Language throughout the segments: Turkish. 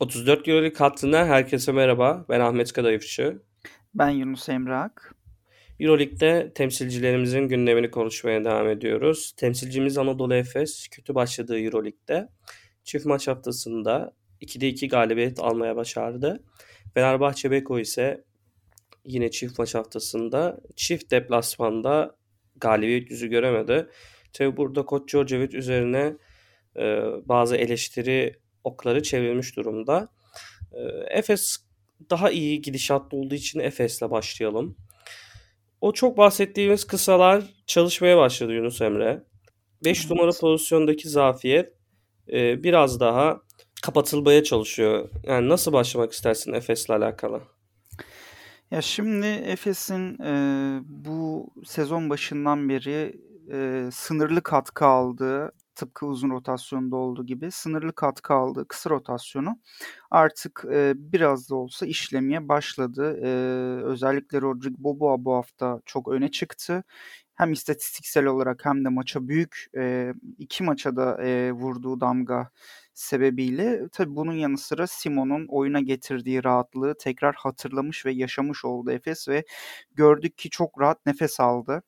34 Euroleague hattından herkese merhaba. Ben Ahmet Kadayıfçı. Ben Yunus Emre Ak. Euroleague'de temsilcilerimizin gündemini konuşmaya devam ediyoruz. Temsilcimiz Anadolu Efes kötü başladığı Euroleague'de çift maç haftasında 2'de 2 galibiyet almaya başardı. Fenerbahçe Beko ise yine çift maç haftasında çift deplasmanda galibiyet yüzü göremedi. Tabi burada Koç Djordjevic üzerine e, bazı eleştiri okları çevrilmiş durumda. E, Efes daha iyi gidişatlı olduğu için Efes'le başlayalım. O çok bahsettiğimiz kısalar çalışmaya başladı Yunus Emre. 5 evet. numara pozisyondaki zafiyet e, biraz daha kapatılmaya çalışıyor. Yani nasıl başlamak istersin Efes'le alakalı? Ya şimdi Efes'in e, bu sezon başından beri e, sınırlı katkı aldığı tıpkı uzun rotasyonda olduğu gibi sınırlı katkı aldığı kısa rotasyonu artık e, biraz da olsa işlemeye başladı. E, özellikle Rodrigo Boboa bu hafta çok öne çıktı. Hem istatistiksel olarak hem de maça büyük e, iki maça da e, vurduğu damga sebebiyle tabii bunun yanı sıra Simon'un oyuna getirdiği rahatlığı tekrar hatırlamış ve yaşamış oldu Efes ve gördük ki çok rahat nefes aldı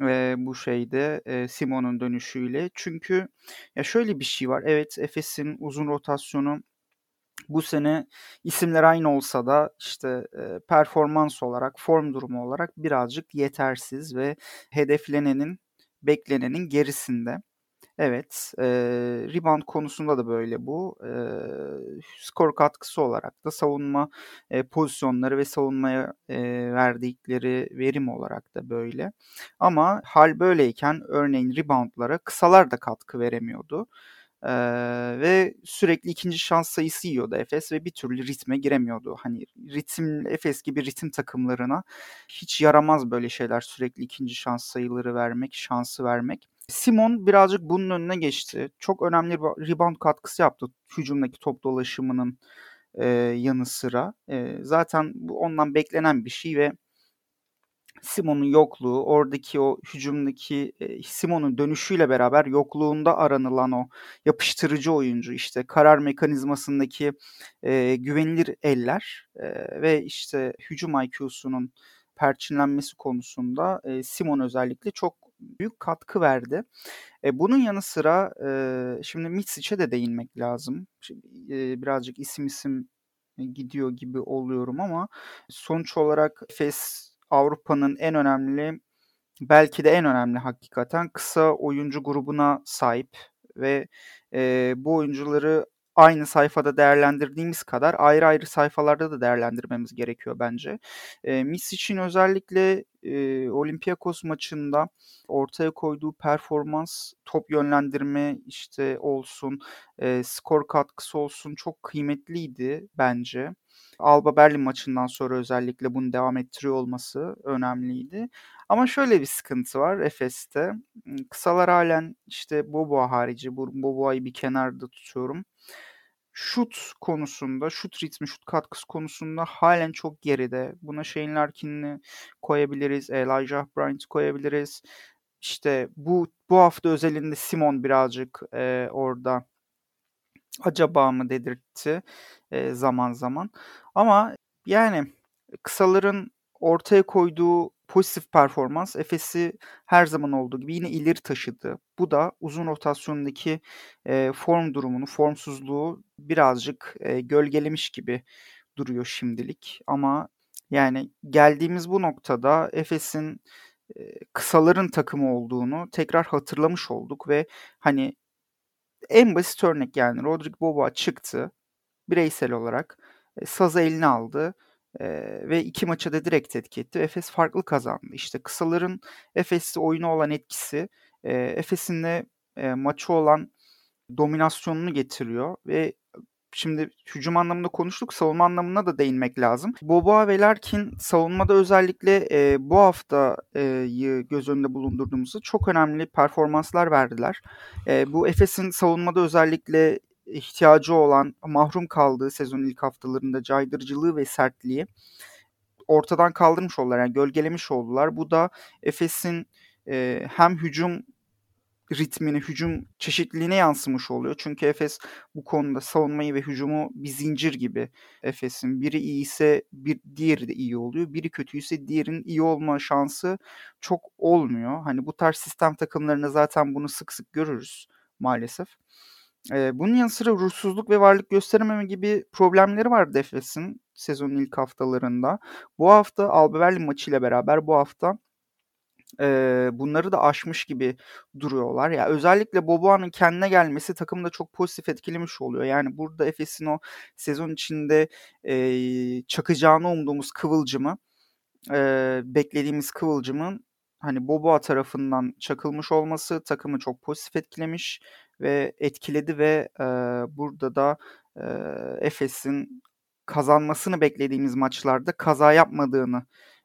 e, bu şeyde e, Simon'un dönüşüyle. Çünkü ya şöyle bir şey var. Evet Efes'in uzun rotasyonu bu sene isimler aynı olsa da işte e, performans olarak, form durumu olarak birazcık yetersiz ve hedeflenenin, beklenenin gerisinde. Evet, e, rebound konusunda da böyle bu. E, skor katkısı olarak da savunma e, pozisyonları ve savunmaya e, verdikleri verim olarak da böyle. Ama hal böyleyken örneğin reboundlara kısalar da katkı veremiyordu. Ee, ve sürekli ikinci şans sayısı yiyordu Efes ve bir türlü ritme giremiyordu. Hani ritim Efes gibi ritim takımlarına hiç yaramaz böyle şeyler sürekli ikinci şans sayıları vermek, şansı vermek. Simon birazcık bunun önüne geçti. Çok önemli bir rebound katkısı yaptı hücumdaki top dolaşımının e, yanı sıra. E, zaten bu ondan beklenen bir şey ve Simon'un yokluğu, oradaki o hücumdaki Simon'un dönüşüyle beraber yokluğunda aranılan o yapıştırıcı oyuncu, işte karar mekanizmasındaki e, güvenilir eller e, ve işte hücum IQ'sunun perçinlenmesi konusunda e, Simon özellikle çok büyük katkı verdi. E, bunun yanı sıra e, şimdi Mitsic'e de değinmek lazım. Şimdi, e, birazcık isim isim gidiyor gibi oluyorum ama sonuç olarak Fes Avrupa'nın en önemli belki de en önemli hakikaten kısa oyuncu grubuna sahip ve e, bu oyuncuları aynı sayfada değerlendirdiğimiz kadar ayrı ayrı sayfalarda da değerlendirmemiz gerekiyor bence. E, Miss için özellikle e, Olympiakos maçında ortaya koyduğu performans, top yönlendirme işte olsun, e, skor katkısı olsun çok kıymetliydi bence. Alba Berlin maçından sonra özellikle bunu devam ettiriyor olması önemliydi. Ama şöyle bir sıkıntı var Efes'te. Kısalar halen işte Boboa harici, Boboa'yı bir kenarda tutuyorum şut konusunda, şut ritmi, şut katkısı konusunda halen çok geride. Buna Shane Larkin'i koyabiliriz, Elijah Bryant koyabiliriz. İşte bu bu hafta özelinde Simon birazcık e, orada acaba mı dedirtti e, zaman zaman. Ama yani kısaların ortaya koyduğu pozitif performans Efes'i her zaman olduğu gibi yine ileri taşıdı. Bu da uzun rotasyondaki e, form durumunu, formsuzluğu birazcık e, gölgelemiş gibi duruyor şimdilik. Ama yani geldiğimiz bu noktada Efes'in e, kısaların takımı olduğunu tekrar hatırlamış olduk ve hani en basit örnek yani Rodrik Boba çıktı bireysel olarak e, sazı eline aldı e, ve iki maça da direkt etki etti. Efes farklı kazandı. İşte kısaların Efes'te oyunu olan etkisi e, Efes'in de e, maçı olan dominasyonunu getiriyor ve şimdi hücum anlamında konuştuk, savunma anlamına da değinmek lazım. Boba ve Larkin savunmada özellikle e, bu haftayı göz önünde bulundurduğumuzda çok önemli performanslar verdiler. E, bu Efes'in savunmada özellikle ihtiyacı olan, mahrum kaldığı sezon ilk haftalarında caydırıcılığı ve sertliği ortadan kaldırmış oldular. Yani gölgelemiş oldular. Bu da Efes'in e, hem hücum ritmine, hücum çeşitliliğine yansımış oluyor. Çünkü Efes bu konuda savunmayı ve hücumu bir zincir gibi Efes'in. Biri iyiyse bir diğeri de iyi oluyor. Biri kötüyse diğerinin iyi olma şansı çok olmuyor. Hani bu tarz sistem takımlarında zaten bunu sık sık görürüz maalesef. Ee, bunun yanı sıra ruhsuzluk ve varlık gösterememe gibi problemleri var Efes'in sezonun ilk haftalarında. Bu hafta Alba Berlin maçıyla beraber bu hafta e, bunları da aşmış gibi duruyorlar. Ya yani özellikle Boboa'nın kendine gelmesi takımda çok pozitif etkilemiş oluyor. Yani burada Efes'in o sezon içinde e, çakacağını umduğumuz kıvılcımı, e, beklediğimiz kıvılcımın hani Boboa tarafından çakılmış olması takımı çok pozitif etkilemiş ve etkiledi ve e, burada da e, Efes'in kazanmasını beklediğimiz maçlarda kaza yapmadığını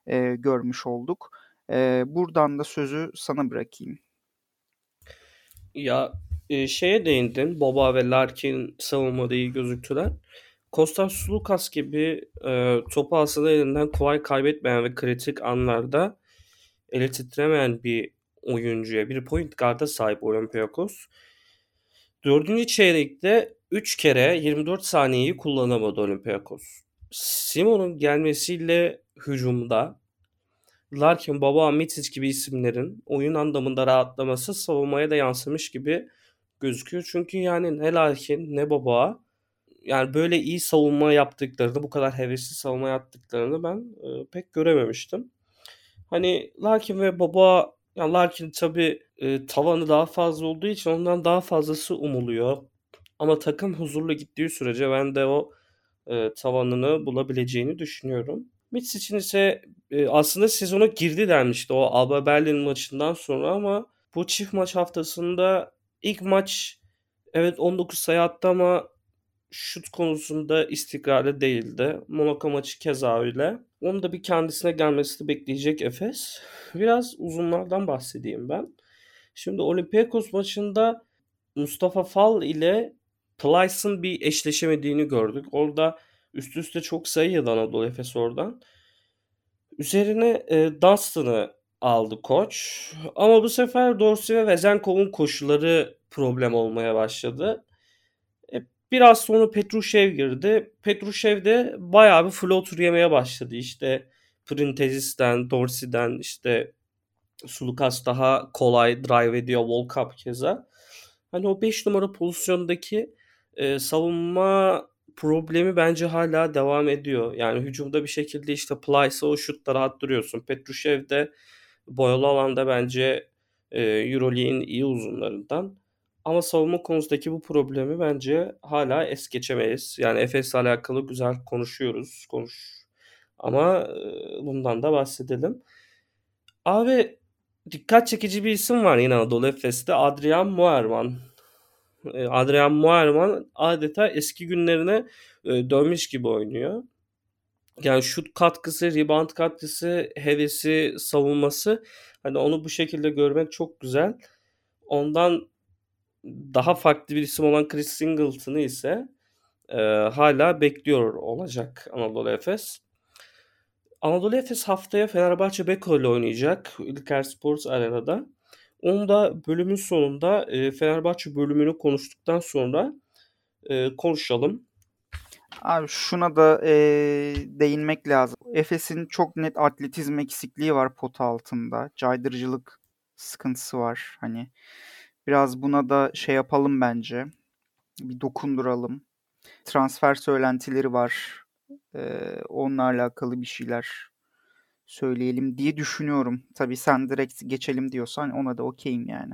e, görmüş olduk. E, buradan da sözü sana bırakayım. Ya e, şeye değindin. Boba ve Larkin savunmada iyi gözüktüler. Kostas Sulukas gibi e, topu aslında elinden kolay kaybetmeyen ve kritik anlarda eli titremeyen bir oyuncuya, bir point guard'a sahip Olympiakos. Dördüncü çeyrekte 3 kere 24 saniyeyi kullanamadı Olympiakos. Simon'un gelmesiyle hücumda Larkin, Baba, Mitic gibi isimlerin oyun anlamında rahatlaması savunmaya da yansımış gibi gözüküyor. Çünkü yani ne Larkin ne Baba yani böyle iyi savunma yaptıklarını, bu kadar hevesli savunma yaptıklarını ben e, pek görememiştim. Hani Larkin ve Baba yani Larkin tabi e, tavanı daha fazla olduğu için ondan daha fazlası umuluyor. Ama takım huzurlu gittiği sürece ben de o e, tavanını bulabileceğini düşünüyorum. Mitch için ise e, aslında sezona girdi denmişti o Alba Berlin maçından sonra ama bu çift maç haftasında ilk maç evet 19 sayı attı ama şut konusunda istikrarlı değildi. Monaco maçı keza öyle. Onu da bir kendisine gelmesini bekleyecek Efes. Biraz uzunlardan bahsedeyim ben. Şimdi Olympiakos maçında Mustafa Fall ile Plyce'ın bir eşleşemediğini gördük. Orada üst üste çok sayı yedi Anadolu Efes oradan. Üzerine e, Dunstan'ı aldı koç. Ama bu sefer Dorsey ve Vezenkov'un koşuları problem olmaya başladı. Biraz sonra Petrushev girdi. Petrushev de bayağı bir floater yemeye başladı. İşte Printezis'ten, Dorsey'den işte Sulukas daha kolay drive ediyor. Volkap keza. Hani o 5 numara pozisyondaki e, savunma problemi bence hala devam ediyor. Yani hücumda bir şekilde işte Plyce'a o şutta rahat duruyorsun. Petrushev de boyalı alanda bence e, Euroleague'in iyi uzunlarından. Ama savunma konusundaki bu problemi bence hala es geçemeyiz. Yani Efes'le alakalı güzel konuşuyoruz. Konuş. Ama bundan da bahsedelim. Abi dikkat çekici bir isim var yine Anadolu Efes'te. Adrian Muerman. Adrian Muerman adeta eski günlerine dönmüş gibi oynuyor. Yani şut katkısı, rebound katkısı, hevesi, savunması hani onu bu şekilde görmek çok güzel. Ondan daha farklı bir isim olan Chris Singleton'ı ise e, hala bekliyor olacak Anadolu Efes. Anadolu Efes haftaya Fenerbahçe Beko ile oynayacak İlker Sports Arena'da. Onu da bölümün sonunda e, Fenerbahçe bölümünü konuştuktan sonra e, konuşalım. Abi şuna da e, değinmek lazım. Efes'in çok net atletizm eksikliği var pot altında. Caydırıcılık sıkıntısı var. Hani biraz buna da şey yapalım bence. Bir dokunduralım. Transfer söylentileri var. E, onunla alakalı bir şeyler söyleyelim diye düşünüyorum. Tabii sen direkt geçelim diyorsan ona da okeyim yani.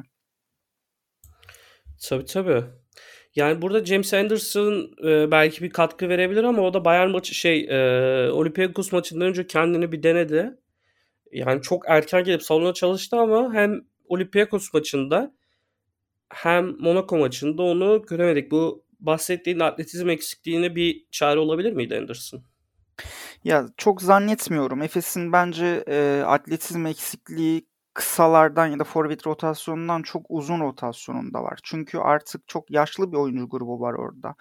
Tabii tabii. Yani burada James Anderson e, belki bir katkı verebilir ama o da Bayern maçı şey e, Olympiakos maçından önce kendini bir denedi. Yani çok erken gelip salona çalıştı ama hem Olympiakos maçında hem Monaco maçında onu göremedik. Bu bahsettiğin atletizm eksikliğine bir çare olabilir miydi Anderson? Ya çok zannetmiyorum. Efes'in bence e, atletizm eksikliği kısalardan ya da forvet rotasyonundan çok uzun rotasyonunda var. Çünkü artık çok yaşlı bir oyuncu grubu var orada.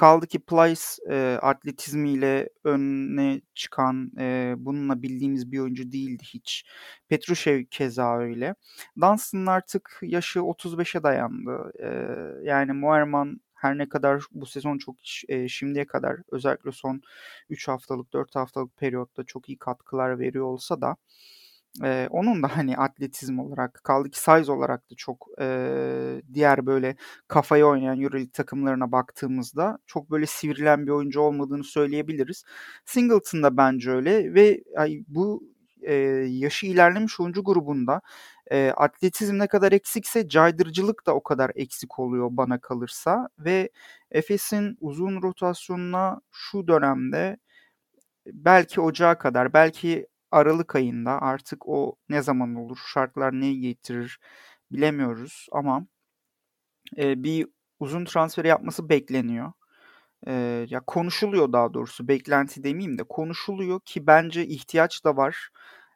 Kaldı ki Plyce e, atletizmiyle öne çıkan, e, bununla bildiğimiz bir oyuncu değildi hiç. Petrushev keza öyle. Dunstan artık yaşı 35'e dayandı. E, yani Moerman her ne kadar bu sezon çok e, şimdiye kadar özellikle son 3 haftalık 4 haftalık periyotta çok iyi katkılar veriyor olsa da e, onun da hani atletizm olarak kaldı ki size olarak da çok e, diğer böyle kafaya oynayan Euroleague takımlarına baktığımızda çok böyle sivrilen bir oyuncu olmadığını söyleyebiliriz. Singleton da bence öyle ve ay, bu e, yaşı ilerlemiş oyuncu grubunda e, atletizm ne kadar eksikse caydırıcılık da o kadar eksik oluyor bana kalırsa ve Efes'in uzun rotasyonuna şu dönemde belki ocağa kadar belki Aralık ayında artık o ne zaman olur, şartlar neyi getirir bilemiyoruz ama e, bir uzun transfer yapması bekleniyor. E, ya konuşuluyor daha doğrusu beklenti demeyeyim de konuşuluyor ki bence ihtiyaç da var.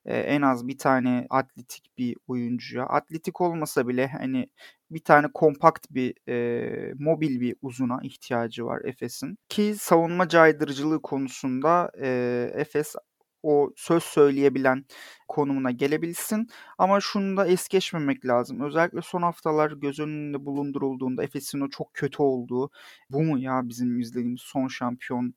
E, en az bir tane atletik bir oyuncuya. Atletik olmasa bile hani bir tane kompakt bir e, mobil bir uzuna ihtiyacı var Efes'in. Ki savunma caydırıcılığı konusunda e, Efes o söz söyleyebilen konumuna gelebilsin. Ama şunu da es geçmemek lazım. Özellikle son haftalar göz önünde bulundurulduğunda Efes'in o çok kötü olduğu bu mu ya bizim izlediğimiz son şampiyon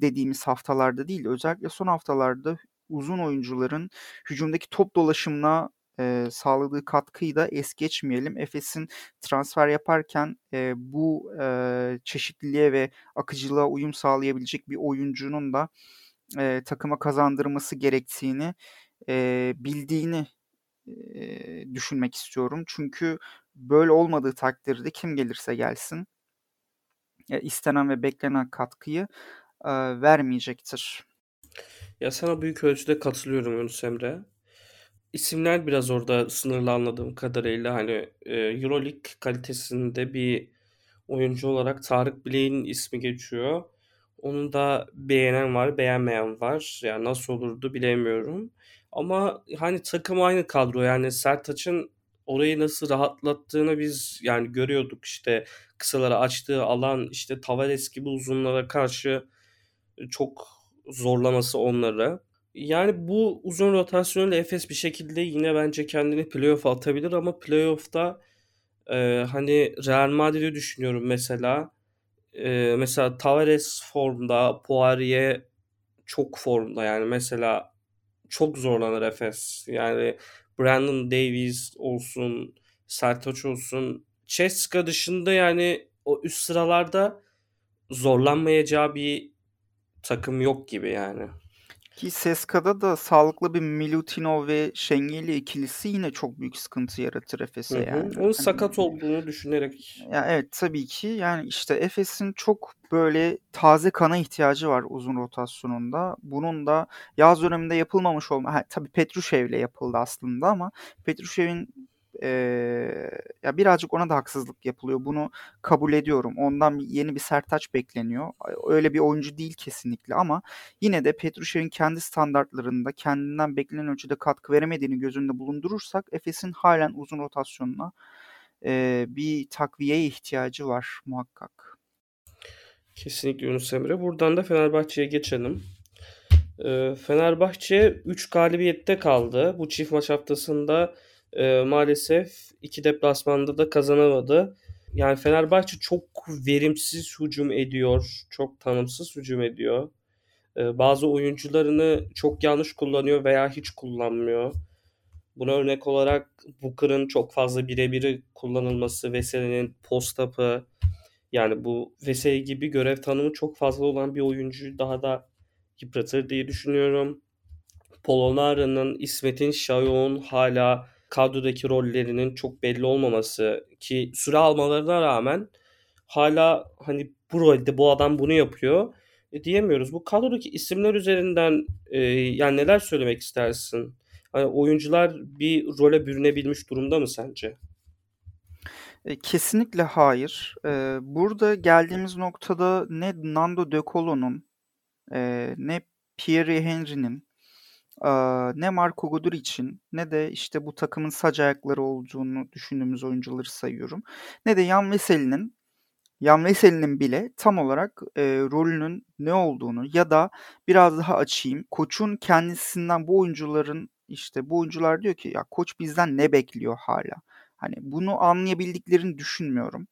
dediğimiz haftalarda değil. Özellikle son haftalarda uzun oyuncuların hücumdaki top dolaşımına e, sağladığı katkıyı da es geçmeyelim. Efes'in transfer yaparken e, bu e, çeşitliliğe ve akıcılığa uyum sağlayabilecek bir oyuncunun da e, takıma kazandırması gerektiğini e, bildiğini e, düşünmek istiyorum. Çünkü böyle olmadığı takdirde kim gelirse gelsin e, istenen ve beklenen katkıyı e, vermeyecektir. Ya sana büyük ölçüde katılıyorum Yunus Emre. İsimler biraz orada sınırlı anladığım kadarıyla hani e, Euroleague kalitesinde bir oyuncu olarak Tarık Bilek'in ismi geçiyor. Onu da beğenen var, beğenmeyen var. Yani nasıl olurdu bilemiyorum. Ama hani takım aynı kadro. Yani Sertaç'ın orayı nasıl rahatlattığını biz yani görüyorduk işte kısalara açtığı alan işte Tavares gibi uzunlara karşı çok zorlaması onları. Yani bu uzun rotasyonla Efes bir şekilde yine bence kendini playoff atabilir ama playoff'ta e, hani Real Madrid'i düşünüyorum mesela. E, mesela Tavares formda, Poirier çok formda yani mesela çok zorlanır Efes. Yani Brandon Davies olsun, Sertaç olsun. Ceska dışında yani o üst sıralarda zorlanmayacağı bir takım yok gibi yani. Ki Seska'da da sağlıklı bir Milutinov ve Şengeli ikilisi yine çok büyük sıkıntı yaratır Efes'e yani. Onun hani, sakat olduğunu düşünerek. Ya evet tabii ki yani işte Efes'in çok böyle taze kana ihtiyacı var uzun rotasyonunda. Bunun da yaz döneminde yapılmamış olma. Ha, tabii Petrushev'le yapıldı aslında ama Petrushev'in e, ya birazcık ona da haksızlık yapılıyor. Bunu kabul ediyorum. Ondan yeni bir sertaç bekleniyor. Öyle bir oyuncu değil kesinlikle ama yine de Petrushev'in kendi standartlarında kendinden beklenen ölçüde katkı veremediğini göz önünde bulundurursak Efes'in halen uzun rotasyonuna e, bir takviyeye ihtiyacı var muhakkak. Kesinlikle Yunus Emre. Buradan da Fenerbahçe'ye geçelim. Fenerbahçe 3 galibiyette kaldı. Bu çift maç haftasında e, maalesef iki deplasmanda da kazanamadı. Yani Fenerbahçe çok verimsiz hücum ediyor. Çok tanımsız hücum ediyor. E, bazı oyuncularını çok yanlış kullanıyor veya hiç kullanmıyor. Buna örnek olarak Booker'ın çok fazla birebiri kullanılması, Veseli'nin post-up'ı yani bu Veseli gibi görev tanımı çok fazla olan bir oyuncuyu daha da yıpratır diye düşünüyorum. Polonara'nın, İsmet'in, Şayok'un hala kadrodaki rollerinin çok belli olmaması ki süre almalarına rağmen hala hani bu rolde bu adam bunu yapıyor e, diyemiyoruz. Bu kadrodaki isimler üzerinden e, yani neler söylemek istersin? Hani oyuncular bir role bürünebilmiş durumda mı sence? E, kesinlikle hayır. E, burada geldiğimiz noktada ne Nando De Colo'nun e, ne Pierre Henry'nin ne Marco Godur için ne de işte bu takımın sac ayakları olduğunu düşündüğümüz oyuncuları sayıyorum. Ne de Yan Veseli'nin Jan Veseli'nin bile tam olarak e, rolünün ne olduğunu ya da biraz daha açayım. Koç'un kendisinden bu oyuncuların işte bu oyuncular diyor ki ya koç bizden ne bekliyor hala? Hani bunu anlayabildiklerini düşünmüyorum.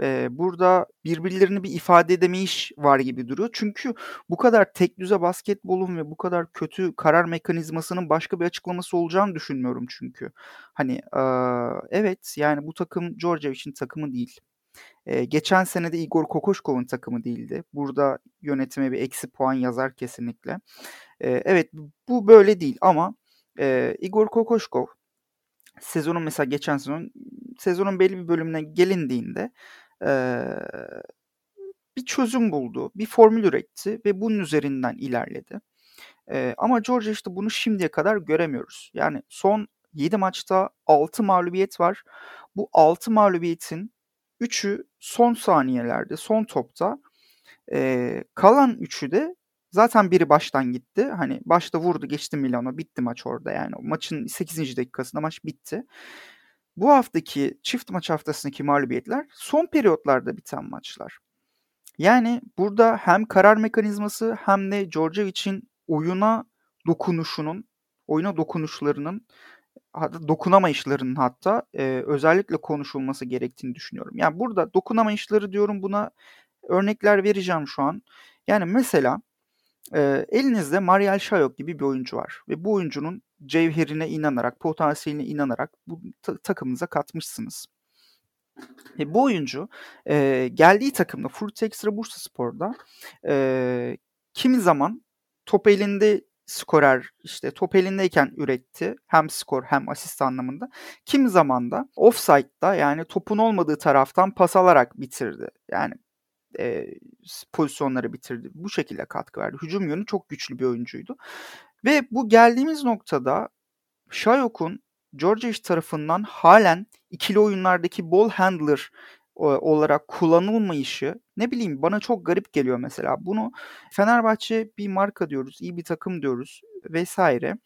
Ee, burada birbirlerini bir ifade edemeyiş var gibi duruyor. Çünkü bu kadar tek düze basketbolun ve bu kadar kötü karar mekanizmasının başka bir açıklaması olacağını düşünmüyorum çünkü. Hani e, evet yani bu takım Georgievic'in takımı değil. E, geçen sene de Igor Kokoşkov'un takımı değildi. Burada yönetime bir eksi puan yazar kesinlikle. E, evet bu böyle değil ama e, Igor Kokoşkov sezonun mesela geçen sezon sezonun belli bir bölümüne gelindiğinde e, bir çözüm buldu, bir formül üretti ve bunun üzerinden ilerledi. E, ama Georgia işte bunu şimdiye kadar göremiyoruz. Yani son 7 maçta 6 mağlubiyet var. Bu 6 mağlubiyetin 3'ü son saniyelerde, son topta. E, kalan 3'ü de zaten biri baştan gitti. Hani başta vurdu geçti Milano bitti maç orada yani. Maçın 8. dakikasında maç bitti. Bu haftaki çift maç haftasındaki mağlubiyetler son periyotlarda biten maçlar. Yani burada hem karar mekanizması hem de Djordjevic'in oyuna dokunuşunun, oyuna dokunuşlarının dokunamayışlarının hatta e, özellikle konuşulması gerektiğini düşünüyorum. Yani burada dokunamayışları diyorum buna örnekler vereceğim şu an. Yani mesela e, elinizde Mariel Şayok gibi bir oyuncu var ve bu oyuncunun cevherine inanarak, potansiyeline inanarak bu ta- takımınıza katmışsınız. E, bu oyuncu e, geldiği takımda Fruit Extra Bursa Spor'da e, kimi zaman top elinde skorer işte top elindeyken üretti. Hem skor hem asist anlamında. Kimi zaman da offside'da yani topun olmadığı taraftan pas alarak bitirdi. Yani e, pozisyonları bitirdi. Bu şekilde katkı verdi. Hücum yönü çok güçlü bir oyuncuydu. Ve bu geldiğimiz noktada Shayok'un Georgievich tarafından halen ikili oyunlardaki ball handler olarak kullanılmayışı ne bileyim bana çok garip geliyor mesela. Bunu Fenerbahçe bir marka diyoruz, iyi bir takım diyoruz vesaire.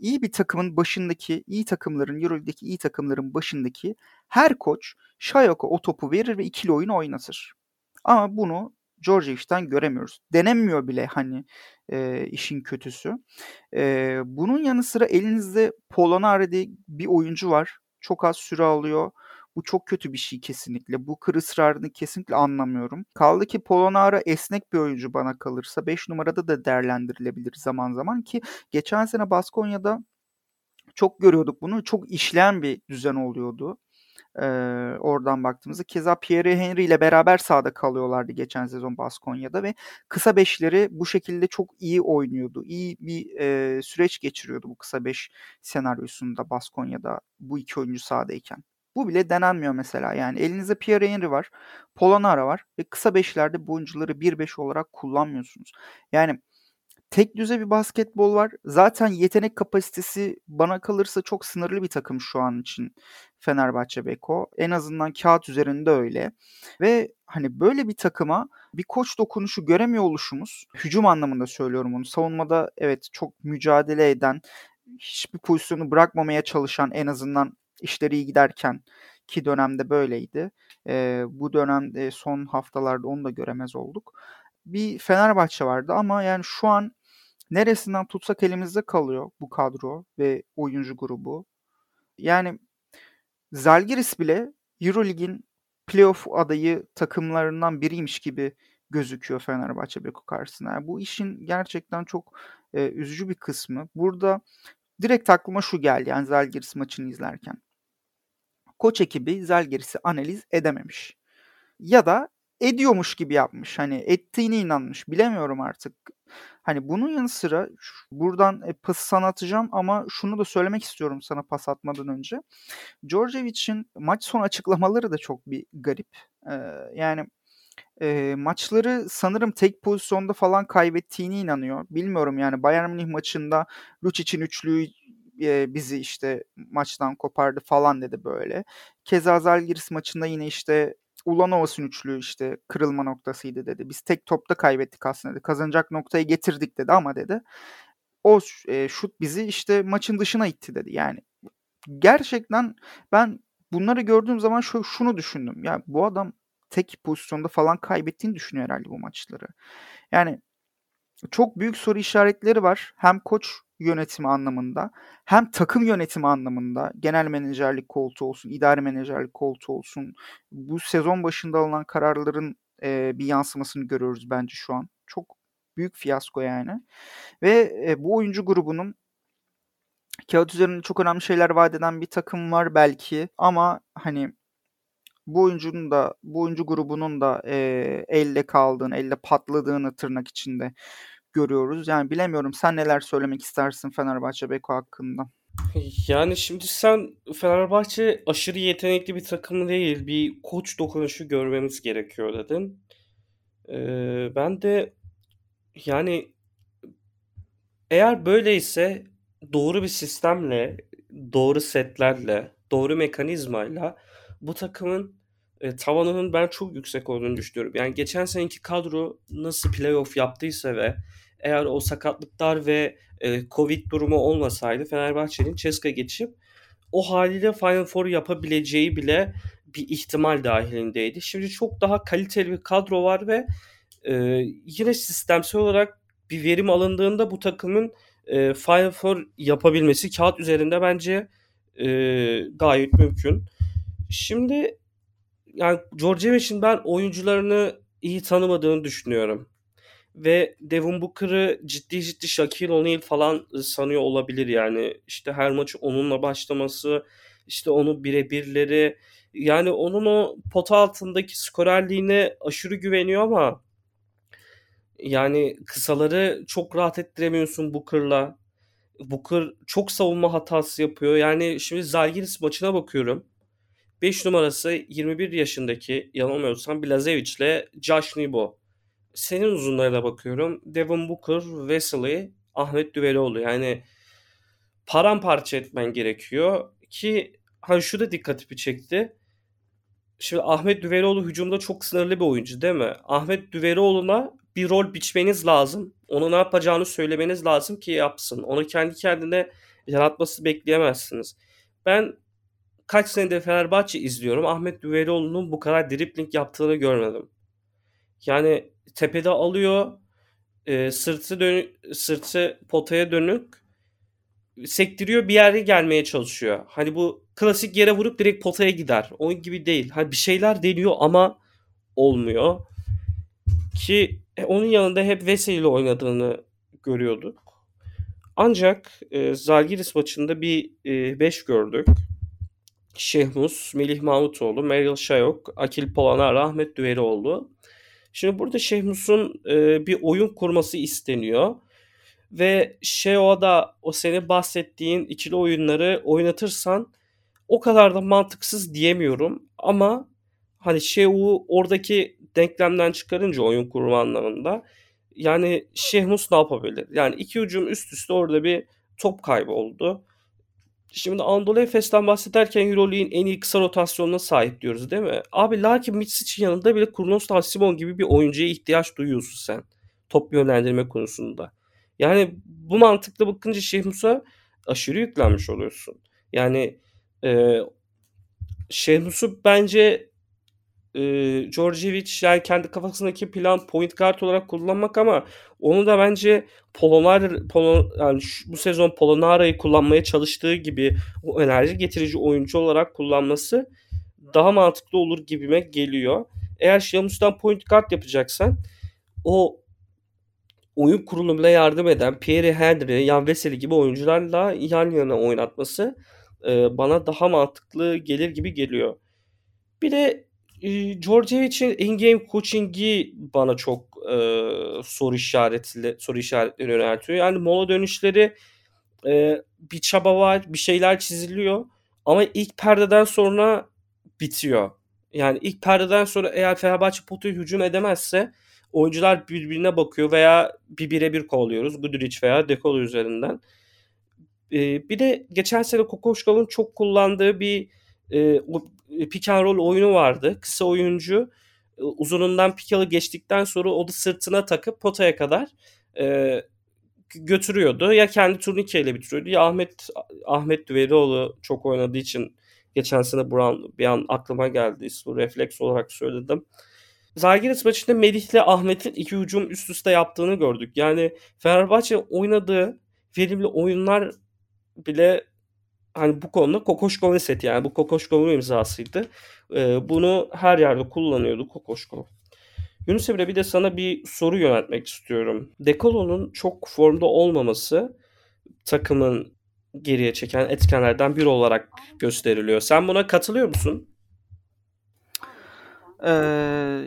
İyi bir takımın başındaki, iyi takımların, Euroleague'deki iyi takımların başındaki her koç Shayok'a o topu verir ve ikili oyun oynatır. Ama bunu Georgievich'ten göremiyoruz. Denemiyor bile hani e, işin kötüsü. E, bunun yanı sıra elinizde Polonara diye bir oyuncu var. Çok az süre alıyor. Bu çok kötü bir şey kesinlikle. Bu kır ısrarını kesinlikle anlamıyorum. Kaldı ki Polonara esnek bir oyuncu bana kalırsa. 5 numarada da değerlendirilebilir zaman zaman ki geçen sene Baskonya'da çok görüyorduk bunu. Çok işleyen bir düzen oluyordu. Ee, oradan baktığımızda. Keza Pierre Henry ile beraber sahada kalıyorlardı geçen sezon Baskonya'da ve kısa beşleri bu şekilde çok iyi oynuyordu. İyi bir e, süreç geçiriyordu bu kısa beş senaryosunda Baskonya'da bu iki oyuncu sahadayken. Bu bile denenmiyor mesela. Yani elinizde Pierre Henry var, Polonara var ve kısa beşlerde bu oyuncuları 1-5 olarak kullanmıyorsunuz. Yani tek düze bir basketbol var. Zaten yetenek kapasitesi bana kalırsa çok sınırlı bir takım şu an için Fenerbahçe Beko. En azından kağıt üzerinde öyle. Ve hani böyle bir takıma bir koç dokunuşu göremiyor oluşumuz. Hücum anlamında söylüyorum bunu. Savunmada evet çok mücadele eden, hiçbir pozisyonu bırakmamaya çalışan en azından işleri iyi giderken ki dönemde böyleydi. E, bu dönemde son haftalarda onu da göremez olduk. Bir Fenerbahçe vardı ama yani şu an neresinden tutsak elimizde kalıyor bu kadro ve oyuncu grubu. Yani Zalgiris bile Eurolig'in playoff adayı takımlarından biriymiş gibi gözüküyor Fenerbahçe Beko karşısında. Yani bu işin gerçekten çok e, üzücü bir kısmı. Burada direkt aklıma şu geldi yani Zalgiris maçını izlerken. Koç ekibi Zalgiris'i analiz edememiş. Ya da ediyormuş gibi yapmış. Hani ettiğine inanmış. Bilemiyorum artık. Hani bunun yanı sıra buradan e, pas sana atacağım ama şunu da söylemek istiyorum sana pas atmadan önce. Djordjevic'in maç sonu açıklamaları da çok bir garip. Ee, yani e, maçları sanırım tek pozisyonda falan kaybettiğini inanıyor. Bilmiyorum yani Bayern Münih maçında Lucic'in üçlüğü e, bizi işte maçtan kopardı falan dedi böyle. Keza Zalgiris maçında yine işte Ulanovas'ın üçlüğü işte kırılma noktasıydı dedi. Biz tek topta kaybettik aslında dedi. Kazanacak noktayı getirdik dedi ama dedi. O e, şut bizi işte maçın dışına itti dedi. Yani gerçekten ben bunları gördüğüm zaman şu, şunu düşündüm. Ya bu adam tek pozisyonda falan kaybettiğini düşünüyor herhalde bu maçları. Yani çok büyük soru işaretleri var. Hem koç yönetimi anlamında hem takım yönetimi anlamında genel menajerlik koltuğu olsun, idari menajerlik koltuğu olsun. Bu sezon başında alınan kararların e, bir yansımasını görüyoruz bence şu an. Çok büyük fiyasko yani. Ve e, bu oyuncu grubunun kağıt üzerinde çok önemli şeyler vaat eden bir takım var belki ama hani bu oyuncunun da bu oyuncu grubunun da e, elle kaldığını, elle patladığını tırnak içinde görüyoruz. Yani bilemiyorum sen neler söylemek istersin Fenerbahçe Beko hakkında? Yani şimdi sen Fenerbahçe aşırı yetenekli bir takım değil. Bir koç dokunuşu görmemiz gerekiyor dedin. Ee, ben de yani eğer böyleyse doğru bir sistemle, doğru setlerle, doğru mekanizmayla bu takımın e, tavanının ben çok yüksek olduğunu düşünüyorum. Yani geçen seneki kadro nasıl playoff yaptıysa ve eğer o sakatlıklar ve e, Covid durumu olmasaydı Fenerbahçe'nin Ceska geçip o haliyle Final Four yapabileceği bile bir ihtimal dahilindeydi. Şimdi çok daha kaliteli bir kadro var ve e, yine sistemsel olarak bir verim alındığında bu takımın e, Final Four yapabilmesi kağıt üzerinde bence e, gayet mümkün. Şimdi yani Djordjevic'in ben oyuncularını iyi tanımadığını düşünüyorum. Ve Devin Booker'ı ciddi ciddi Shaquille O'Neal falan sanıyor olabilir yani. İşte her maçı onunla başlaması, işte onu birebirleri yani onun o pota altındaki skorerliğine aşırı güveniyor ama yani kısaları çok rahat ettiremiyorsun Booker'la. Booker çok savunma hatası yapıyor. Yani şimdi Zalgiris maçına bakıyorum. 5 numarası 21 yaşındaki yanılmıyorsam Blazevic Josh Nibo. Senin uzunlarına bakıyorum. Devin Booker, Wesley, Ahmet Düvelioğlu. Yani paramparça etmen gerekiyor ki hani şu da dikkatimi çekti. Şimdi Ahmet Düvelioğlu hücumda çok sınırlı bir oyuncu değil mi? Ahmet Düvelioğlu'na bir rol biçmeniz lazım. Ona ne yapacağını söylemeniz lazım ki yapsın. Onu kendi kendine yaratması bekleyemezsiniz. Ben kaç senedir Fenerbahçe izliyorum. Ahmet Düvelioğlu'nun bu kadar dribling yaptığını görmedim. Yani tepede alıyor, e, sırtı dön sırtı potaya dönük sektiriyor bir yere gelmeye çalışıyor. Hani bu klasik yere vurup direkt potaya gider. Onun gibi değil. Hani bir şeyler deniyor ama olmuyor. Ki e, onun yanında hep Veseli ile oynadığını görüyorduk. Ancak e, Zalgiris maçında bir 5 e, gördük. Şehmus, Melih Mahmutoğlu, Meryl Şayok, Akil Polanar, Ahmet Düverioğlu. Şimdi burada Şehmus'un e, bir oyun kurması isteniyor. Ve Şeo'da o seni bahsettiğin ikili oyunları oynatırsan o kadar da mantıksız diyemiyorum. Ama hani Şehu oradaki denklemden çıkarınca oyun kurma anlamında yani Şehmus ne yapabilir? Yani iki hücum üst üste orada bir top kaybı oldu. Şimdi Anadolu Efes'ten bahsederken Euroleague'in en iyi kısa rotasyonuna sahip diyoruz değil mi? Abi lakin Mitsic'in yanında bile Kurnos Simon gibi bir oyuncuya ihtiyaç duyuyorsun sen. Top yönlendirme konusunda. Yani bu mantıkla bakınca Şehmus'a aşırı yüklenmiş oluyorsun. Yani e, Şehmus'u bence e, Djordjevic yani kendi kafasındaki plan point guard olarak kullanmak ama onu da bence Polonar Polon, yani şu, bu sezon Polonara'yı kullanmaya çalıştığı gibi o enerji getirici oyuncu olarak kullanması daha mantıklı olur gibime geliyor. Eğer Şamus'tan point guard yapacaksan o oyun kurulumuna yardım eden Pierre Henry, Jan Veseli gibi oyuncularla yan yana oynatması e, bana daha mantıklı gelir gibi geliyor. Bir de e, Georgievic'in in-game coaching'i bana çok e, soru işaretli soru işaretleri yöneltiyor. Yani mola dönüşleri e, bir çaba var, bir şeyler çiziliyor ama ilk perdeden sonra bitiyor. Yani ilk perdeden sonra eğer Fenerbahçe potaya hücum edemezse oyuncular birbirine bakıyor veya bir birebir kovalıyoruz. Guduric veya Dekolo üzerinden. Ee, bir de geçen sene Kokoşkal'ın çok kullandığı bir e, pick and roll oyunu vardı. Kısa oyuncu e, uzunundan pikalı geçtikten sonra o da sırtına takıp potaya kadar e, götürüyordu. Ya kendi turnikeyle bitiriyordu ya Ahmet Ahmet Düverioğlu çok oynadığı için Geçen sene Buran bir an aklıma geldi. İsmi refleks olarak söyledim. Zalgiris maçında Melih'le Ahmet'in iki hücum üst üste yaptığını gördük. Yani Fenerbahçe oynadığı verimli oyunlar bile hani bu konuda Kokoşkov seti yani bu Kokoşkov'un imzasıydı. Ee, bunu her yerde kullanıyordu Kokoşkov. Yunus Emre bir de sana bir soru yöneltmek istiyorum. Dekolo'nun çok formda olmaması takımın geriye çeken etkenlerden biri olarak gösteriliyor. Sen buna katılıyor musun? Ee,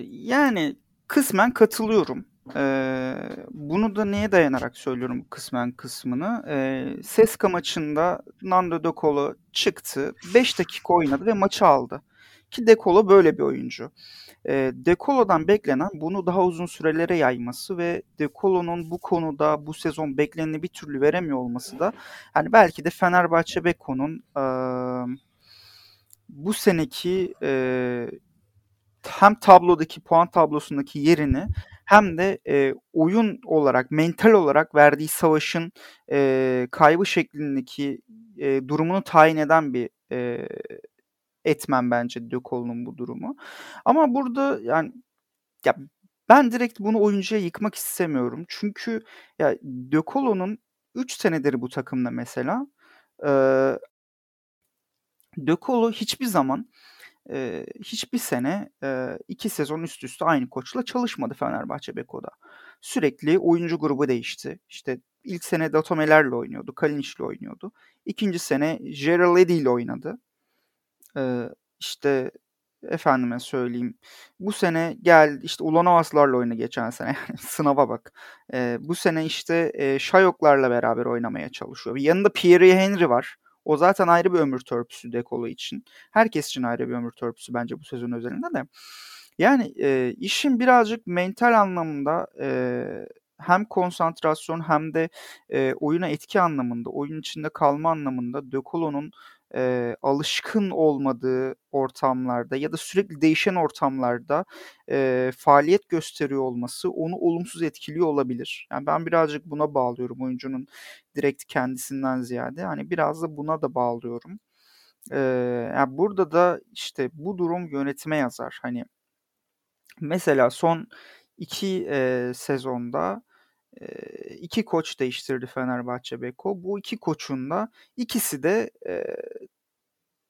yani kısmen katılıyorum. Ee, bunu da neye dayanarak söylüyorum kısmen kısmını. Ee, Seska maçında Nando De Colo çıktı. 5 dakika oynadı ve maçı aldı. Ki De Colo böyle bir oyuncu. Ee, De Colo'dan beklenen bunu daha uzun sürelere yayması ve De Colo'nun bu konuda bu sezon bekleneni bir türlü veremiyor olması da hani belki de Fenerbahçe Beko'nun e, bu seneki e, hem tablodaki puan tablosundaki yerini hem de e, oyun olarak, mental olarak verdiği savaşın e, kaybı şeklindeki e, durumunu tayin eden bir e, etmen bence De Colo'nun bu durumu. Ama burada yani ya ben direkt bunu oyuncuya yıkmak istemiyorum. Çünkü ya De Colo'nun 3 senedir bu takımda mesela. E, De Colo hiçbir zaman e, hiçbir sene e, iki sezon üst üste aynı koçla çalışmadı Fenerbahçe Beko'da. Sürekli oyuncu grubu değişti. İşte ilk sene Datomeler'le oynuyordu, Kalinic'le oynuyordu. İkinci sene Gerald Eddy ile oynadı. E, işte efendime söyleyeyim. Bu sene gel işte Ulanovaslarla oyna geçen sene. Sınava bak. E, bu sene işte e, Şayoklarla beraber oynamaya çalışıyor. Yanında Pierre Henry var. O zaten ayrı bir ömür törpüsü Dekolo için. Herkes için ayrı bir ömür törpüsü bence bu sezon özelinde de. Yani e, işin birazcık mental anlamında e, hem konsantrasyon hem de e, oyuna etki anlamında, oyun içinde kalma anlamında Dekolo'nun e, alışkın olmadığı ortamlarda ya da sürekli değişen ortamlarda e, faaliyet gösteriyor olması onu olumsuz etkiliyor olabilir. Yani ben birazcık buna bağlıyorum oyuncunun direkt kendisinden ziyade. Hani biraz da buna da bağlıyorum. E, yani burada da işte bu durum yönetime yazar. Hani mesela son iki e, sezonda iki koç değiştirdi Fenerbahçe Beko. Bu iki koçun da ikisi de e,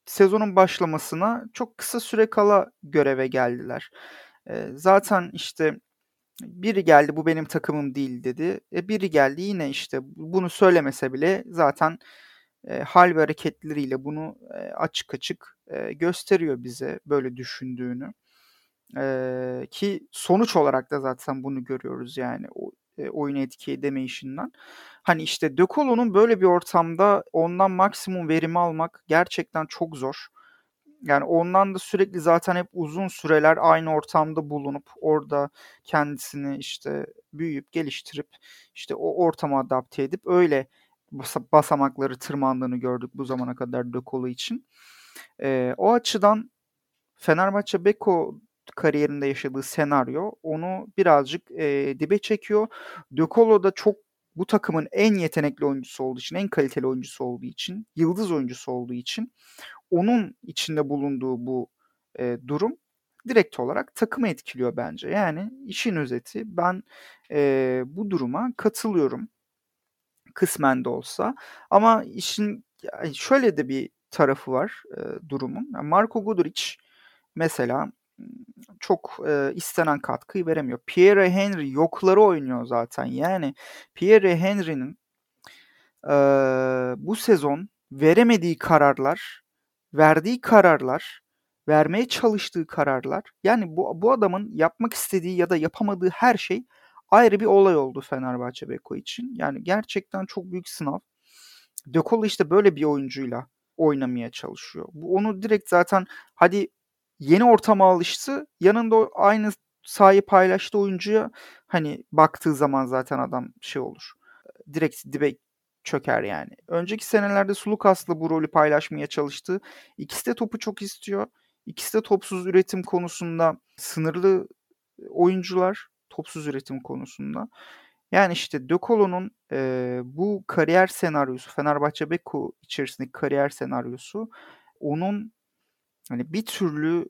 sezonun başlamasına çok kısa süre kala göreve geldiler. E, zaten işte biri geldi bu benim takımım değil dedi. E, biri geldi yine işte bunu söylemese bile zaten e, hal ve hareketleriyle bunu e, açık açık e, gösteriyor bize böyle düşündüğünü. E, ki sonuç olarak da zaten bunu görüyoruz yani o e, oyuna etki edemeyişinden. Hani işte De Colo'nun böyle bir ortamda ondan maksimum verimi almak gerçekten çok zor. Yani ondan da sürekli zaten hep uzun süreler aynı ortamda bulunup orada kendisini işte büyüyüp geliştirip işte o ortama adapte edip öyle basamakları tırmandığını gördük bu zamana kadar De Colo için. E, o açıdan Fenerbahçe Beko kariyerinde yaşadığı senaryo onu birazcık e, dibe çekiyor. De Colo da çok bu takımın en yetenekli oyuncusu olduğu için, en kaliteli oyuncusu olduğu için, yıldız oyuncusu olduğu için onun içinde bulunduğu bu e, durum direkt olarak takımı etkiliyor bence. Yani işin özeti ben e, bu duruma katılıyorum kısmen de olsa ama işin şöyle de bir tarafı var e, durumun. Marco Guduric mesela çok e, istenen katkıyı veremiyor. Pierre Henry yokları oynuyor zaten. Yani Pierre Henry'nin e, bu sezon veremediği kararlar, verdiği kararlar, vermeye çalıştığı kararlar. Yani bu, bu adamın yapmak istediği ya da yapamadığı her şey ayrı bir olay oldu Fenerbahçe Beko için. Yani gerçekten çok büyük sınav. De Colo işte böyle bir oyuncuyla oynamaya çalışıyor. Bu onu direkt zaten hadi yeni ortama alıştı. Yanında aynı sahayı paylaştığı oyuncuya hani baktığı zaman zaten adam şey olur. Direkt dibe çöker yani. Önceki senelerde Sulukas'la bu rolü paylaşmaya çalıştı. İkisi de topu çok istiyor. İkisi de topsuz üretim konusunda sınırlı oyuncular. Topsuz üretim konusunda. Yani işte De Colo'nun e, bu kariyer senaryosu, Fenerbahçe Beko içerisindeki kariyer senaryosu onun hani bir türlü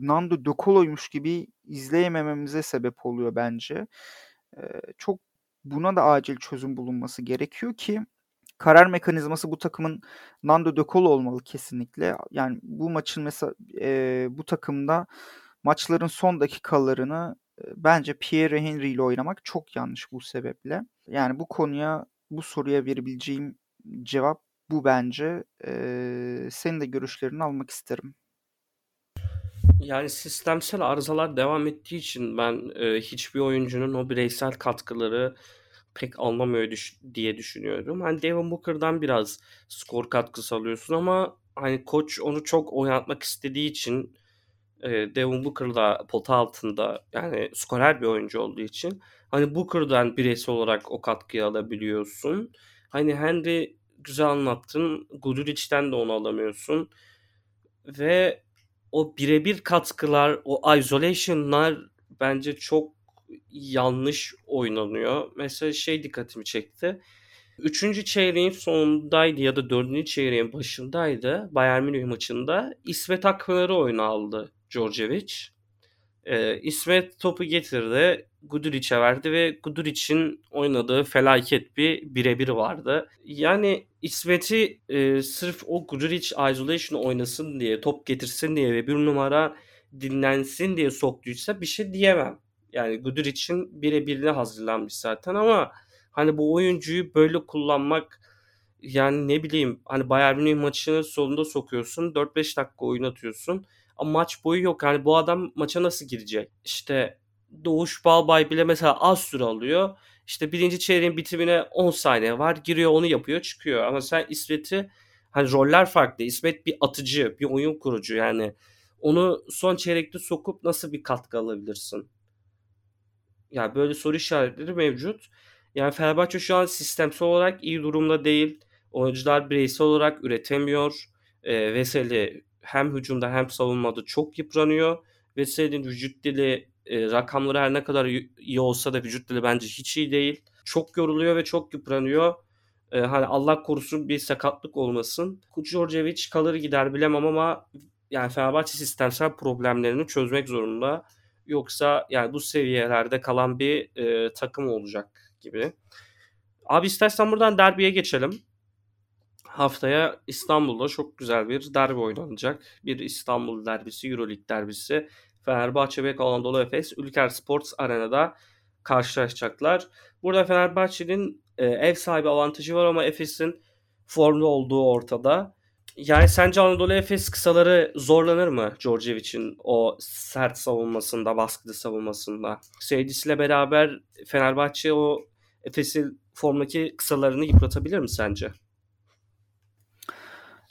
Nando De Colo'ymuş gibi izleyemememize sebep oluyor bence. çok buna da acil çözüm bulunması gerekiyor ki karar mekanizması bu takımın Nando De Colo olmalı kesinlikle. Yani bu maçın mesela e, bu takımda maçların son dakikalarını e, bence Pierre Henry ile oynamak çok yanlış bu sebeple. Yani bu konuya bu soruya verebileceğim cevap bu bence. E, senin de görüşlerini almak isterim. Yani sistemsel arızalar devam ettiği için ben e, hiçbir oyuncunun o bireysel katkıları pek anlamıyor düş- diye düşünüyorum. Hani Devin Booker'dan biraz skor katkısı alıyorsun ama hani koç onu çok oynatmak istediği için e, Devin Booker da pota altında yani skorer bir oyuncu olduğu için hani Booker'dan bireysel olarak o katkıyı alabiliyorsun. Hani Henry güzel anlattın. Guduric'den de onu alamıyorsun. Ve o birebir katkılar, o isolation'lar bence çok yanlış oynanıyor. Mesela şey dikkatimi çekti. Üçüncü çeyreğin sonundaydı ya da dördüncü çeyreğin başındaydı Bayern Münih maçında. İsmet Akpınar'ı oyuna aldı Djordjevic. Ee, İsmet topu getirdi. Guduric'e verdi ve Guduric'in oynadığı felaket bir birebir vardı. Yani İsmet'i e, sırf o Guduric isolation oynasın diye, top getirsin diye ve bir numara dinlensin diye soktuysa bir şey diyemem. Yani Guduric'in birebirine hazırlanmış zaten ama hani bu oyuncuyu böyle kullanmak yani ne bileyim hani Bayern Münih maçının sonunda sokuyorsun 4-5 dakika oynatıyorsun ama maç boyu yok. Yani bu adam maça nasıl girecek? İşte Doğuş Balbay bile mesela az süre alıyor. İşte birinci çeyreğin bitimine 10 saniye var. Giriyor onu yapıyor çıkıyor. Ama sen İsmet'i hani roller farklı. İsmet bir atıcı, bir oyun kurucu yani. Onu son çeyrekte sokup nasıl bir katkı alabilirsin? Yani böyle soru işaretleri mevcut. Yani Fenerbahçe şu an sistemsel olarak iyi durumda değil. Oyuncular bireysel olarak üretemiyor. E, Veseli hem hücumda hem savunmada çok yıpranıyor. Veseli'nin vücut dili e, rakamları her ne kadar iyi olsa da vücut dili bence hiç iyi değil. Çok yoruluyor ve çok yıpranıyor. E, hani Allah korusun bir sakatlık olmasın. Djordjevic kalır gider bilemem ama yani Fenerbahçe sistemsel problemlerini çözmek zorunda. Yoksa yani bu seviyelerde kalan bir e, takım olacak gibi. Abi istersen buradan derbiye geçelim. Haftaya İstanbul'da çok güzel bir derbi oynanacak. Bir İstanbul derbisi, Euroleague derbisi. Fenerbahçe ve Anadolu Efes Ülker Sports Arena'da karşılaşacaklar. Burada Fenerbahçe'nin e, ev sahibi avantajı var ama Efes'in formda olduğu ortada. Yani sence Anadolu Efes kısaları zorlanır mı Djordjevic'in o sert savunmasında, baskılı savunmasında? Seyircisiyle beraber Fenerbahçe o Efes'in formdaki kısalarını yıpratabilir mi sence?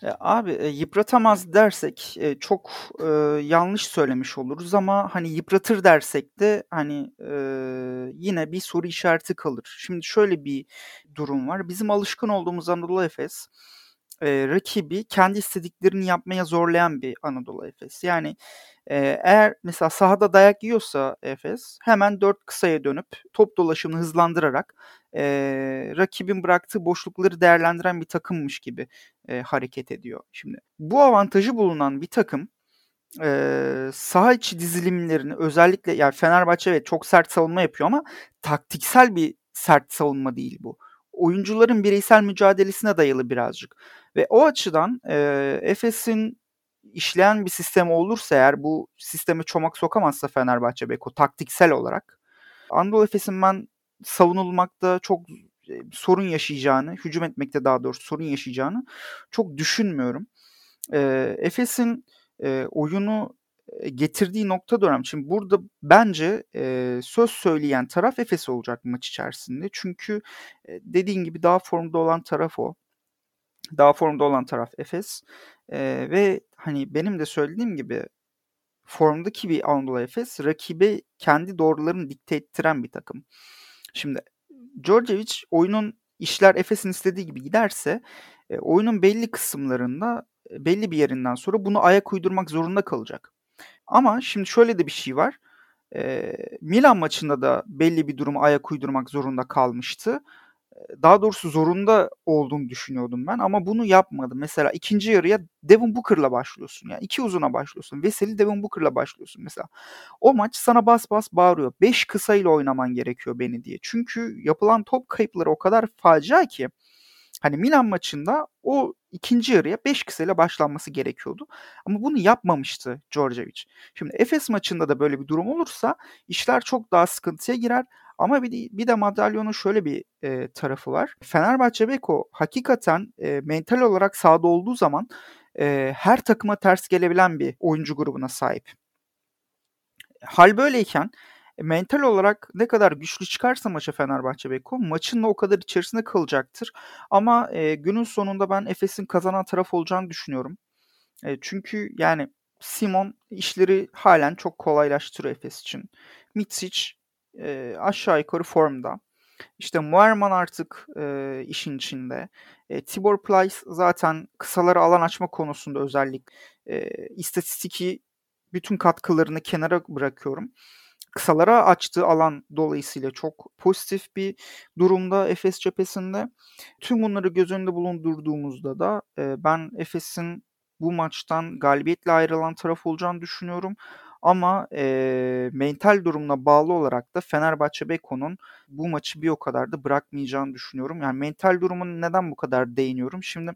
E, abi e, yıpratamaz dersek e, çok e, yanlış söylemiş oluruz ama hani yıpratır dersek de hani e, yine bir soru işareti kalır. Şimdi şöyle bir durum var. Bizim alışkın olduğumuz Anadolu Efes e, rakibi kendi istediklerini yapmaya zorlayan bir Anadolu Efes. Yani e, eğer mesela sahada dayak yiyorsa Efes hemen dört kısaya dönüp top dolaşımını hızlandırarak e, rakibin bıraktığı boşlukları değerlendiren bir takımmış gibi e, hareket ediyor. Şimdi bu avantajı bulunan bir takım e, saha içi dizilimlerini özellikle yani Fenerbahçe evet çok sert savunma yapıyor ama taktiksel bir sert savunma değil bu. Oyuncuların bireysel mücadelesine dayalı birazcık. Ve o açıdan e, Efes'in işleyen bir sistem olursa eğer bu sisteme çomak sokamazsa Fenerbahçe Beko taktiksel olarak Anadolu Efes'in ben savunulmakta çok sorun yaşayacağını, hücum etmekte daha doğrusu sorun yaşayacağını çok düşünmüyorum. E, Efes'in e, oyunu getirdiği nokta da önemli. Şimdi burada bence e, söz söyleyen taraf Efes olacak maç içerisinde. Çünkü e, dediğin gibi daha formda olan taraf o. Daha formda olan taraf Efes. E, ve hani benim de söylediğim gibi formdaki bir Anadolu Efes rakibe kendi doğrularını dikte ettiren bir takım. Şimdi Djordjevic oyunun işler Efes'in istediği gibi giderse e, oyunun belli kısımlarında belli bir yerinden sonra bunu ayak uydurmak zorunda kalacak. Ama şimdi şöyle de bir şey var. E, Milan maçında da belli bir durumu ayak uydurmak zorunda kalmıştı. Daha doğrusu zorunda olduğunu düşünüyordum ben ama bunu yapmadı. Mesela ikinci yarıya Devin Booker'la başlıyorsun. Yani iki uzuna başlıyorsun. Veseli Devin Booker'la başlıyorsun mesela. O maç sana bas bas bağırıyor. Beş kısayla oynaman gerekiyor beni diye. Çünkü yapılan top kayıpları o kadar facia ki Hani Milan maçında o ikinci yarıya 5 kısayla başlanması gerekiyordu. Ama bunu yapmamıştı Djordjevic. Şimdi Efes maçında da böyle bir durum olursa işler çok daha sıkıntıya girer. Ama bir de, bir de madalyonun şöyle bir e, tarafı var. Fenerbahçe Beko hakikaten e, mental olarak sahada olduğu zaman e, her takıma ters gelebilen bir oyuncu grubuna sahip. Hal böyleyken e, mental olarak ne kadar güçlü çıkarsa maça Fenerbahçe Beko maçın da o kadar içerisinde kalacaktır. Ama e, günün sonunda ben Efes'in kazanan taraf olacağını düşünüyorum. E, çünkü yani Simon işleri halen çok kolaylaştırıyor Efes için. Mitsic e, aşağı yukarı formda. İşte Muerman artık e, işin içinde. E, Tibor Plyce zaten kısaları alan açma konusunda özellik e, istatistiki bütün katkılarını kenara bırakıyorum kısalara açtığı alan dolayısıyla çok pozitif bir durumda Efes cephesinde. Tüm bunları göz önünde bulundurduğumuzda da e, ben Efes'in bu maçtan galibiyetle ayrılan taraf olacağını düşünüyorum. Ama e, mental durumuna bağlı olarak da Fenerbahçe Beko'nun bu maçı bir o kadar da bırakmayacağını düşünüyorum. Yani mental durumunu neden bu kadar değiniyorum? Şimdi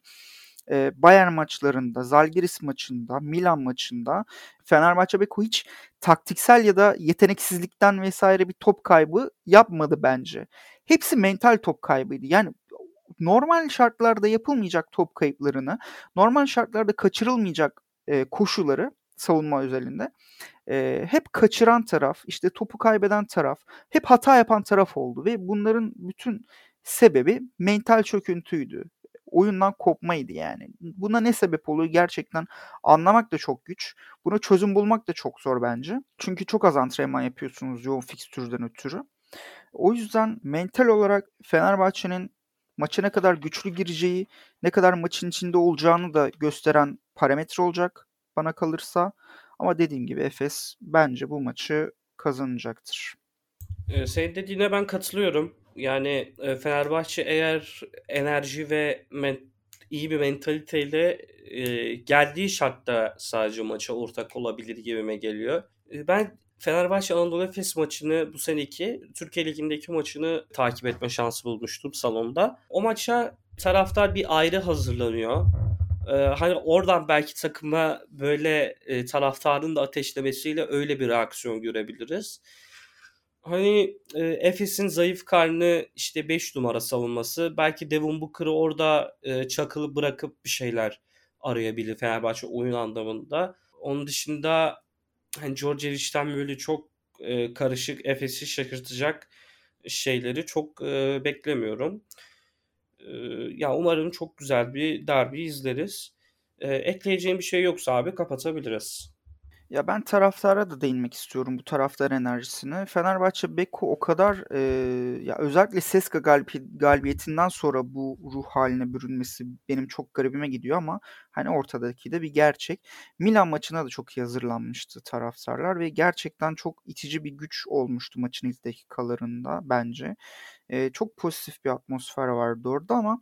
e, Bayern maçlarında, Zalgiris maçında, Milan maçında Fenerbahçe Beko hiç taktiksel ya da yeteneksizlikten vesaire bir top kaybı yapmadı bence. Hepsi mental top kaybıydı. Yani normal şartlarda yapılmayacak top kayıplarını, normal şartlarda kaçırılmayacak e, koşuları savunma özelinde e, hep kaçıran taraf, işte topu kaybeden taraf, hep hata yapan taraf oldu ve bunların bütün sebebi mental çöküntüydü oyundan kopmaydı yani. Buna ne sebep oluyor gerçekten anlamak da çok güç. Buna çözüm bulmak da çok zor bence. Çünkü çok az antrenman yapıyorsunuz yoğun fikstürden ötürü. O yüzden mental olarak Fenerbahçe'nin maça ne kadar güçlü gireceği, ne kadar maçın içinde olacağını da gösteren parametre olacak bana kalırsa. Ama dediğim gibi Efes bence bu maçı kazanacaktır. Ee, senin dediğine ben katılıyorum. Yani e, Fenerbahçe eğer enerji ve men- iyi bir mentaliteyle e, geldiği şartta sadece maça ortak olabilir gibime geliyor. E, ben Fenerbahçe Anadolu Efes maçını bu seneki Türkiye Ligi'ndeki maçını takip etme şansı bulmuştum salonda. O maça taraftar bir ayrı hazırlanıyor. Ee, hani oradan belki takıma böyle e, taraftarın da ateşlemesiyle öyle bir reaksiyon görebiliriz hani e, Efes'in zayıf karnı işte 5 numara savunması belki Devon Booker'ı orada e, çakılı bırakıp bir şeyler arayabilir Fenerbahçe oyun anlamında. Onun dışında hani Djordjevic'ten böyle çok e, karışık Efes'i şaşırtacak şeyleri çok e, beklemiyorum. Ya umarım çok güzel bir derbi izleriz. E, ekleyeceğim bir şey yoksa abi kapatabiliriz. Ya ben taraftara da değinmek istiyorum bu taraftar enerjisine. Fenerbahçe Beko o kadar e, ya özellikle Seska galibi, galibiyetinden sonra bu ruh haline bürünmesi benim çok garibime gidiyor ama hani ortadaki de bir gerçek. Milan maçına da çok iyi hazırlanmıştı taraftarlar ve gerçekten çok itici bir güç olmuştu maçın ilk dakikalarında bence. E, çok pozitif bir atmosfer vardı orada ama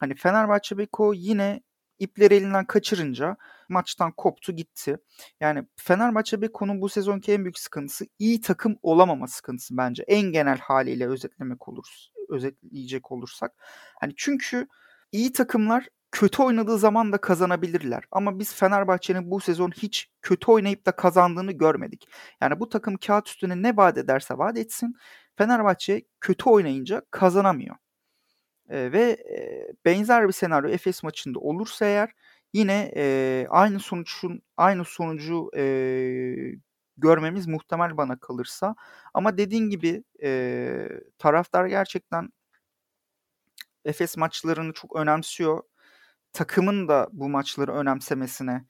hani Fenerbahçe Beko yine ipleri elinden kaçırınca maçtan koptu gitti. Yani Fenerbahçe Beko'nun bu sezonki en büyük sıkıntısı iyi takım olamama sıkıntısı bence. En genel haliyle özetlemek olur, özetleyecek olursak. Hani çünkü iyi takımlar kötü oynadığı zaman da kazanabilirler. Ama biz Fenerbahçe'nin bu sezon hiç kötü oynayıp da kazandığını görmedik. Yani bu takım kağıt üstüne ne vaat ederse vaat etsin Fenerbahçe kötü oynayınca kazanamıyor. E, ve e, benzer bir senaryo Efes maçında olursa eğer yine e, aynı sonuçun aynı sonucu e, görmemiz muhtemel bana kalırsa. Ama dediğin gibi e, taraftar gerçekten Efes maçlarını çok önemsiyor. Takımın da bu maçları önemsemesine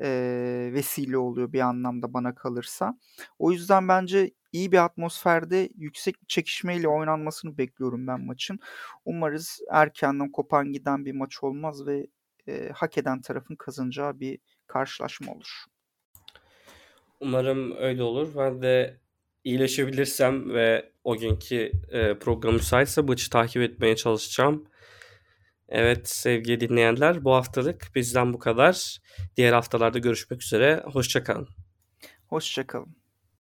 e, vesile oluyor bir anlamda bana kalırsa. O yüzden bence iyi bir atmosferde yüksek bir çekişmeyle oynanmasını bekliyorum ben maçın. Umarız erkenden kopan giden bir maç olmaz ve e, hak eden tarafın kazanacağı bir karşılaşma olur. Umarım öyle olur. Ben de iyileşebilirsem ve o günkü e, program müsaitse maçı takip etmeye çalışacağım. Evet sevgili dinleyenler bu haftalık bizden bu kadar. Diğer haftalarda görüşmek üzere. Hoşçakalın. Hoşçakalın.